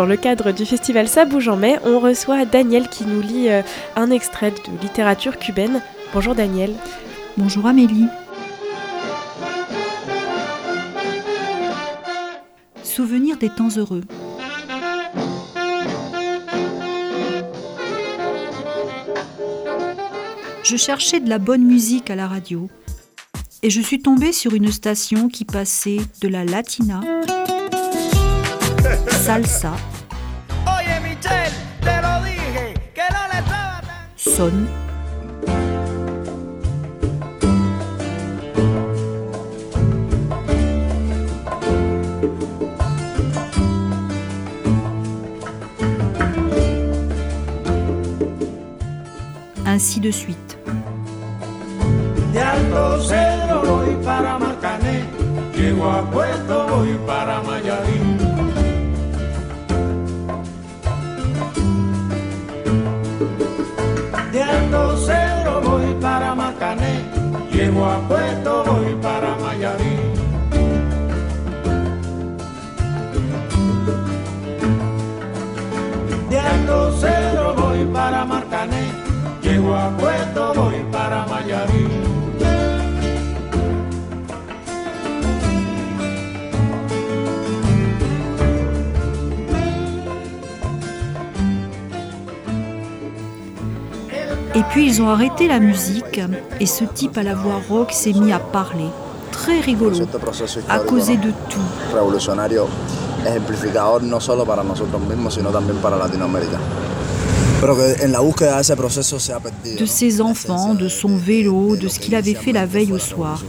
dans le cadre du festival Ça bouge en mai, on reçoit Daniel qui nous lit euh, un extrait de littérature cubaine. Bonjour Daniel. Bonjour Amélie. Souvenir des temps heureux. Je cherchais de la bonne musique à la radio et je suis tombée sur une station qui passait de la latina, salsa, son, ainsi de suite. De Alto Cedro voy para Marcané, llego a Puerto voy para llego a Puerto voy para Mayarín. De Alto Cedro voy para Marcané, llego a Puerto voy para Mayarín. Et puis ils ont arrêté la musique et ce type à la voix rock s'est mis à parler. Très rigolo, à causer de tout. revolucionario ejemplificador no solo para nosotros mismos, sino también para Latinoamérica. Pero que en la búsqueda de ses enfants, de son vélo, de ce qu'il avait fait la veille au soir.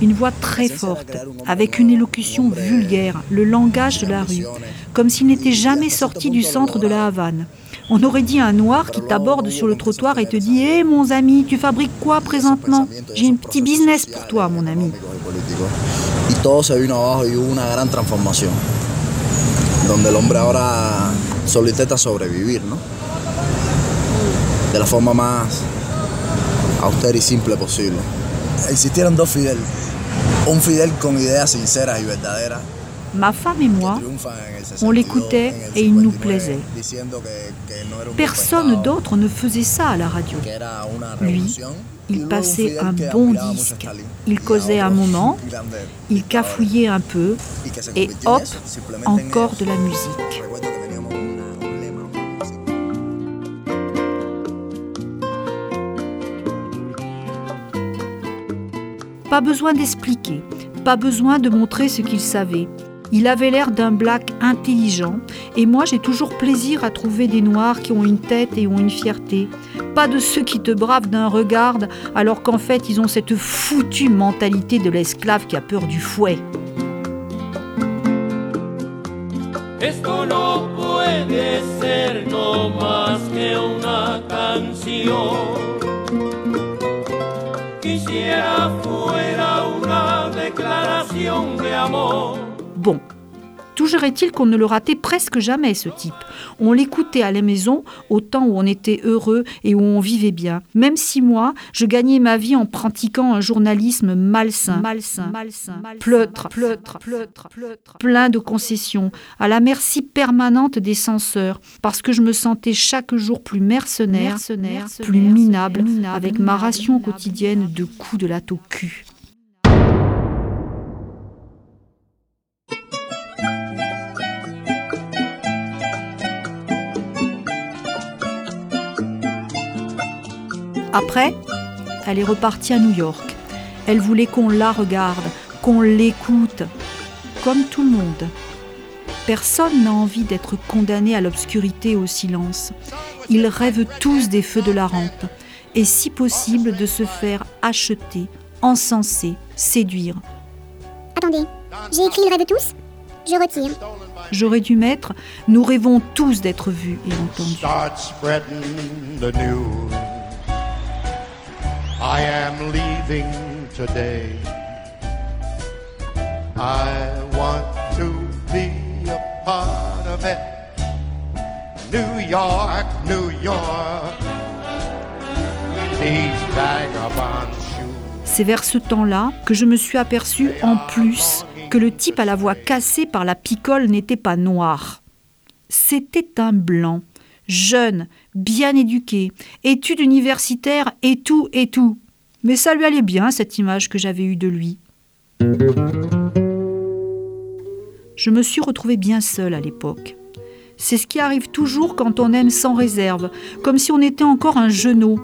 Une voix très forte, avec une élocution vulgaire, le langage de la rue, comme s'il n'était jamais sorti du centre de la Havane. On aurait dit un noir qui t'aborde sur le trottoir et te dit Hé mon ami, tu fabriques quoi présentement? J'ai un petit business pour toi, mon ami. donde el hombre ahora solo intenta sobrevivir, ¿no? De la forma más austera y simple posible. Existieron dos Fidel, un Fidel con ideas sinceras y verdaderas. Ma femme et moi, on l'écoutait et il nous plaisait. Personne d'autre ne faisait ça à la radio. Lui, il passait un bon disque. Il causait un moment, il cafouillait un peu et hop, encore de la musique. Pas besoin d'expliquer, pas besoin de montrer ce qu'il savait. Il avait l'air d'un black intelligent et moi j'ai toujours plaisir à trouver des noirs qui ont une tête et ont une fierté. Pas de ceux qui te bravent d'un regard alors qu'en fait ils ont cette foutue mentalité de l'esclave qui a peur du fouet. Toujours est-il qu'on ne le ratait presque jamais, ce type. On l'écoutait à la maison au temps où on était heureux et où on vivait bien. Même si moi, je gagnais ma vie en pratiquant un journalisme malsain, malsain, malsain, pleutre, pleutre, pleutre, pleutre, plein de concessions, à la merci permanente des censeurs, parce que je me sentais chaque jour plus mercenaire, plus minable, avec ma ration quotidienne de coups de latte au cul. Après, elle est repartie à New York. Elle voulait qu'on la regarde, qu'on l'écoute, comme tout le monde. Personne n'a envie d'être condamné à l'obscurité et au silence. Ils rêvent tous des feux de la rampe, et si possible de se faire acheter, encenser, séduire. Attendez, j'ai écrit le rêve de tous? Je retire. J'aurais dû mettre Nous rêvons tous d'être vus et entendus. I am leaving today. I want to be a part of it. New York, New York. These vagabond shoes. C'est vers ce temps-là que je me suis aperçu en plus que le type à la voix cassée par la picole n'était pas noir. C'était un blanc, jeune, bien éduqué, études universitaires et tout et tout. Mais ça lui allait bien, cette image que j'avais eue de lui. Je me suis retrouvée bien seule à l'époque. C'est ce qui arrive toujours quand on aime sans réserve, comme si on était encore un genou.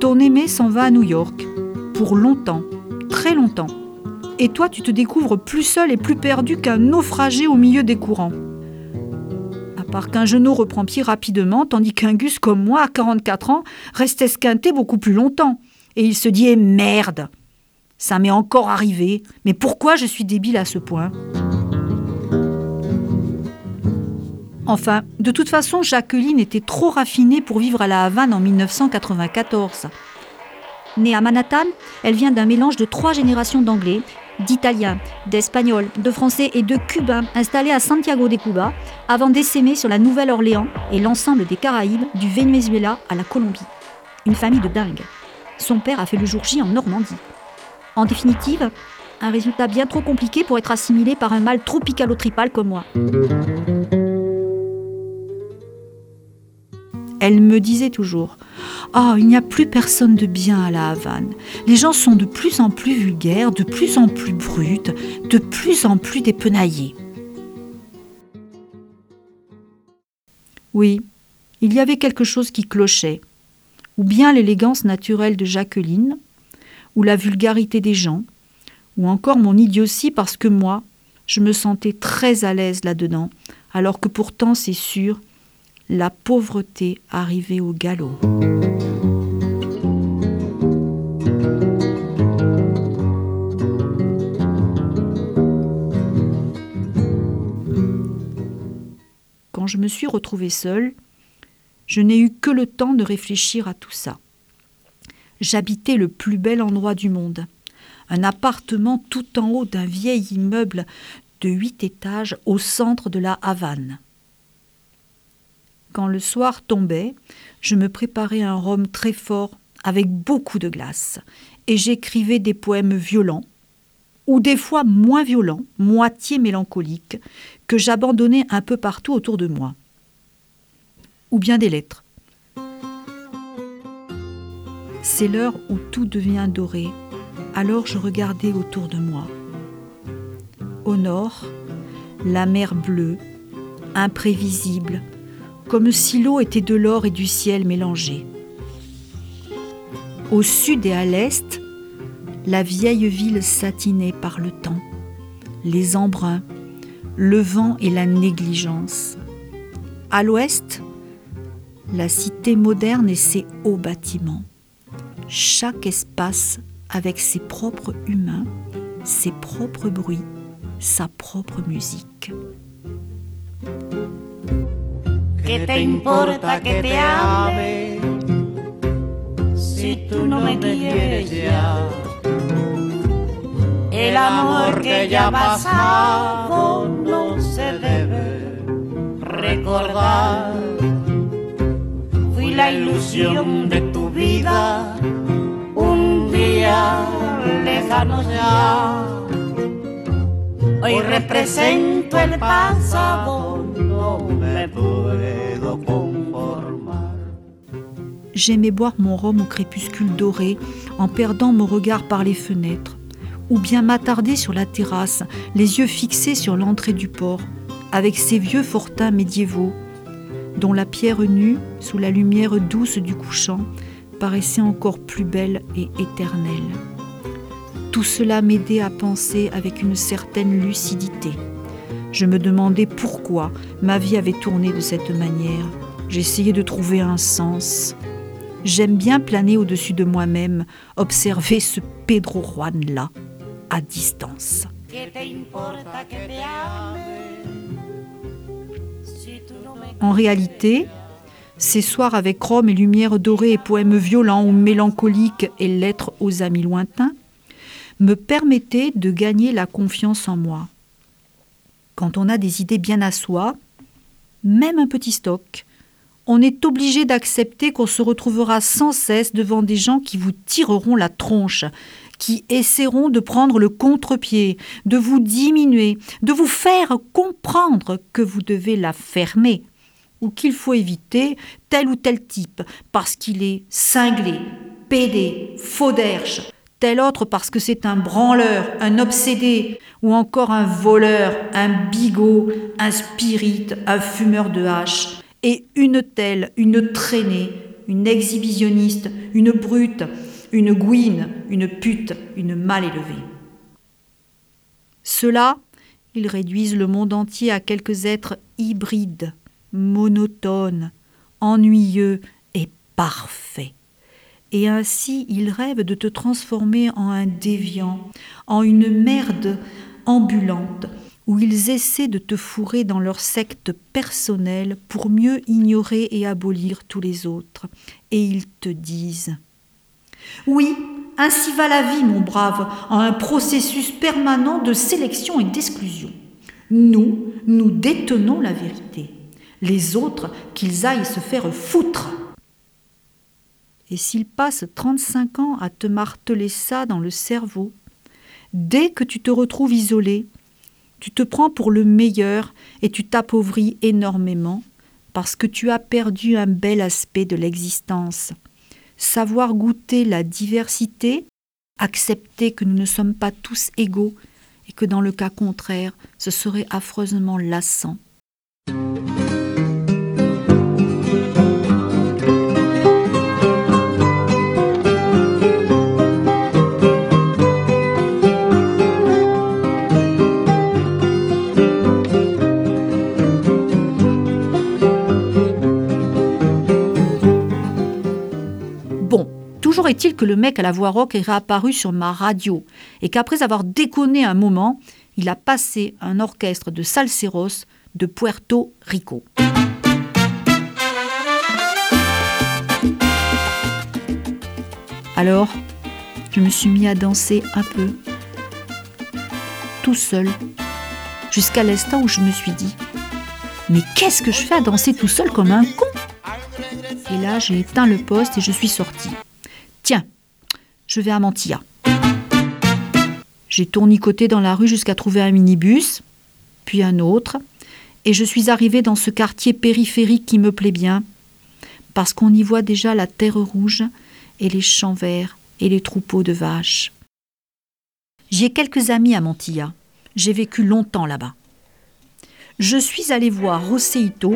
Ton aimé s'en va à New York, pour longtemps, très longtemps. Et toi, tu te découvres plus seul et plus perdu qu'un naufragé au milieu des courants. À part qu'un genou reprend pied rapidement, tandis qu'un gus comme moi, à 44 ans, reste esquinté beaucoup plus longtemps. Et il se dit eh, merde Ça m'est encore arrivé, mais pourquoi je suis débile à ce point? Enfin, de toute façon, Jacqueline était trop raffinée pour vivre à La Havane en 1994. Née à Manhattan, elle vient d'un mélange de trois générations d'anglais, d'italiens, d'espagnols, de français et de cubains installés à Santiago de Cuba avant d'essaimer sur la Nouvelle-Orléans et l'ensemble des Caraïbes, du Venezuela à la Colombie. Une famille de dingue. Son père a fait le jour J en Normandie. En définitive, un résultat bien trop compliqué pour être assimilé par un mâle tropicalo-tripal comme moi. Elle me disait toujours Ah, il n'y a plus personne de bien à la Havane. Les gens sont de plus en plus vulgaires, de plus en plus brutes, de plus en plus dépenaillés. Oui, il y avait quelque chose qui clochait. Ou bien l'élégance naturelle de Jacqueline, ou la vulgarité des gens, ou encore mon idiotie parce que moi, je me sentais très à l'aise là-dedans, alors que pourtant, c'est sûr, la pauvreté arrivait au galop. Quand je me suis retrouvée seule, je n'ai eu que le temps de réfléchir à tout ça. J'habitais le plus bel endroit du monde, un appartement tout en haut d'un vieil immeuble de huit étages au centre de la Havane. Quand le soir tombait, je me préparais un rhum très fort avec beaucoup de glace et j'écrivais des poèmes violents ou des fois moins violents, moitié mélancoliques, que j'abandonnais un peu partout autour de moi. Ou bien des lettres. C'est l'heure où tout devient doré, alors je regardais autour de moi. Au nord, la mer bleue, imprévisible, comme si l'eau était de l'or et du ciel mélangés. Au sud et à l'est, la vieille ville satinée par le temps, les embruns, le vent et la négligence. À l'ouest, la cité moderne et ses hauts bâtiments. Chaque espace avec ses propres humains, ses propres bruits, sa propre musique. ¿Qué te importa que te ame si tú no me quieres ya? El amor que ya pasado no se debe recordar. Fui la ilusión de tu vida, un día lejano ya. Hoy represento el pasado, J'aimais boire mon rhum au crépuscule doré en perdant mon regard par les fenêtres, ou bien m'attarder sur la terrasse, les yeux fixés sur l'entrée du port, avec ces vieux fortins médiévaux, dont la pierre nue, sous la lumière douce du couchant, paraissait encore plus belle et éternelle. Tout cela m'aidait à penser avec une certaine lucidité. Je me demandais pourquoi ma vie avait tourné de cette manière. J'essayais de trouver un sens. J'aime bien planer au-dessus de moi-même, observer ce Pedro Juan-là, à distance. ¿Qué te importa que te ame si tú no me En réalité, ces soirs avec rhum et lumière dorée et poèmes violents ou mélancoliques et lettres aux amis lointains me permettaient de gagner la confiance en moi. Quand on a des idées bien à soi, même un petit stock, on est obligé d'accepter qu'on se retrouvera sans cesse devant des gens qui vous tireront la tronche, qui essaieront de prendre le contre-pied, de vous diminuer, de vous faire comprendre que vous devez la fermer ou qu'il faut éviter tel ou tel type parce qu'il est cinglé, pédé, faux tel autre parce que c'est un branleur, un obsédé, ou encore un voleur, un bigot, un spirit, un fumeur de hache, et une telle, une traînée, une exhibitionniste, une brute, une gouine, une pute, une mal élevée. Ceux-là, ils réduisent le monde entier à quelques êtres hybrides, monotones, ennuyeux et parfaits. Et ainsi ils rêvent de te transformer en un déviant, en une merde ambulante, où ils essaient de te fourrer dans leur secte personnelle pour mieux ignorer et abolir tous les autres. Et ils te disent Oui, ainsi va la vie, mon brave, en un processus permanent de sélection et d'exclusion. Nous, nous détenons la vérité. Les autres, qu'ils aillent se faire foutre. Et s'ils passent 35 ans à te marteler ça dans le cerveau, dès que tu te retrouves isolé, tu te prends pour le meilleur et tu t'appauvris énormément parce que tu as perdu un bel aspect de l'existence. Savoir goûter la diversité, accepter que nous ne sommes pas tous égaux et que dans le cas contraire, ce serait affreusement lassant. Que le mec à la voix rock est réapparu sur ma radio et qu'après avoir déconné un moment, il a passé un orchestre de salseros de Puerto Rico. Alors, je me suis mis à danser un peu, tout seul, jusqu'à l'instant où je me suis dit Mais qu'est-ce que je fais à danser tout seul comme un con? Et là, j'ai éteint le poste et je suis sortie. Je vais à Mantilla. J'ai tournicoté dans la rue jusqu'à trouver un minibus, puis un autre, et je suis arrivée dans ce quartier périphérique qui me plaît bien, parce qu'on y voit déjà la terre rouge et les champs verts et les troupeaux de vaches. J'ai quelques amis à Mantilla. J'ai vécu longtemps là-bas. Je suis allée voir Roseito,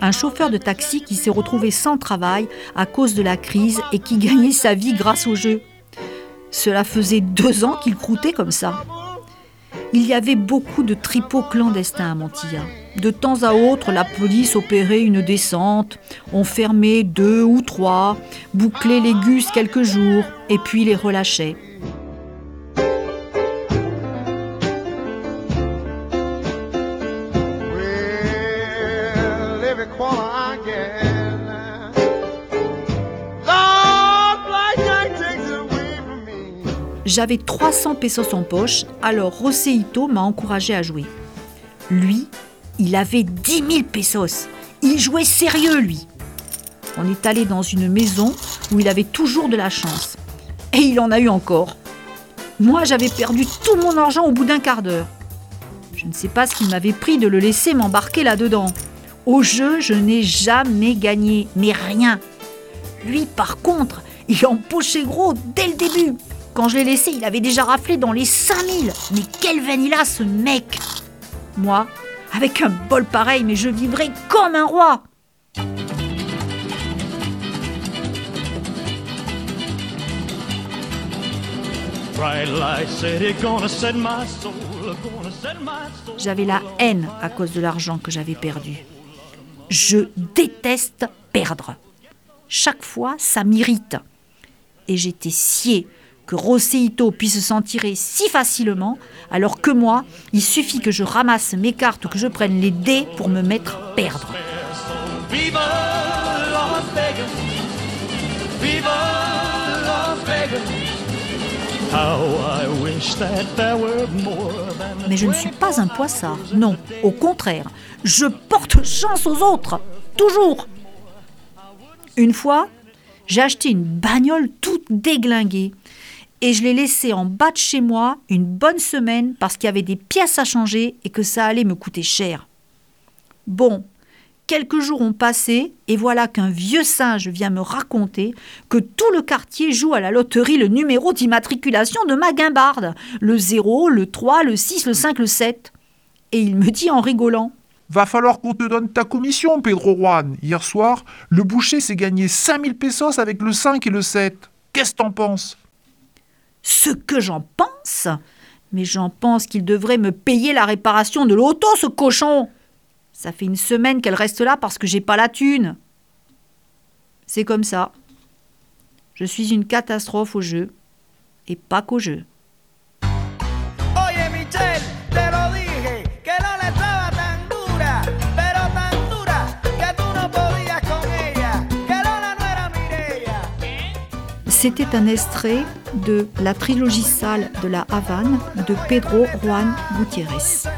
un chauffeur de taxi qui s'est retrouvé sans travail à cause de la crise et qui gagnait sa vie grâce au jeu. Cela faisait deux ans qu'il croûtait comme ça. Il y avait beaucoup de tripots clandestins à Mantilla. De temps à autre, la police opérait une descente, on fermait deux ou trois, bouclait les gus quelques jours et puis les relâchait. J'avais 300 pesos en poche, alors Roseito m'a encouragé à jouer. Lui, il avait 10 000 pesos. Il jouait sérieux, lui. On est allé dans une maison où il avait toujours de la chance. Et il en a eu encore. Moi, j'avais perdu tout mon argent au bout d'un quart d'heure. Je ne sais pas ce qu'il m'avait pris de le laisser m'embarquer là-dedans. Au jeu, je n'ai jamais gagné, mais rien. Lui, par contre, il empochait gros dès le début. Quand je l'ai laissé, il avait déjà raflé dans les 5000. Mais quel veine il a, ce mec Moi, avec un bol pareil, mais je vivrais comme un roi J'avais la haine à cause de l'argent que j'avais perdu. Je déteste perdre. Chaque fois, ça m'irrite. Et j'étais sciée que Roseito puisse s'en tirer si facilement, alors que moi, il suffit que je ramasse mes cartes ou que je prenne les dés pour me mettre à perdre. Mais je ne suis pas un poissard, non, au contraire, je porte chance aux autres, toujours. Une fois, j'ai acheté une bagnole toute déglinguée et je l'ai laissé en bas de chez moi une bonne semaine parce qu'il y avait des pièces à changer et que ça allait me coûter cher. Bon, quelques jours ont passé et voilà qu'un vieux singe vient me raconter que tout le quartier joue à la loterie le numéro d'immatriculation de ma guimbarde, le 0, le 3, le 6, le 5, le 7. Et il me dit en rigolant Va falloir qu'on te donne ta commission, Pedro Juan. Hier soir, le boucher s'est gagné 5000 pesos avec le 5 et le 7. Qu'est-ce que t'en penses? Ce que j'en pense Mais j'en pense qu'il devrait me payer la réparation de l'auto, ce cochon Ça fait une semaine qu'elle reste là parce que j'ai pas la thune. C'est comme ça. Je suis une catastrophe au jeu. Et pas qu'au jeu. C'était un extrait de la trilogie sale de la Havane de Pedro Juan Gutiérrez.